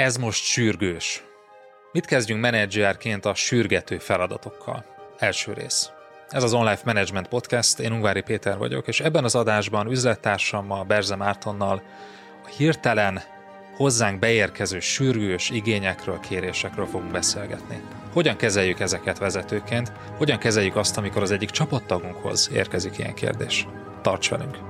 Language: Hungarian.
Ez most sürgős. Mit kezdjünk menedzserként a sürgető feladatokkal? Első rész. Ez az Online Management Podcast, én Ungvári Péter vagyok, és ebben az adásban üzlettársammal, Berze Mártonnal a hirtelen hozzánk beérkező sürgős igényekről, kérésekről fogunk beszélgetni. Hogyan kezeljük ezeket vezetőként? Hogyan kezeljük azt, amikor az egyik csapattagunkhoz érkezik ilyen kérdés? Tarts velünk!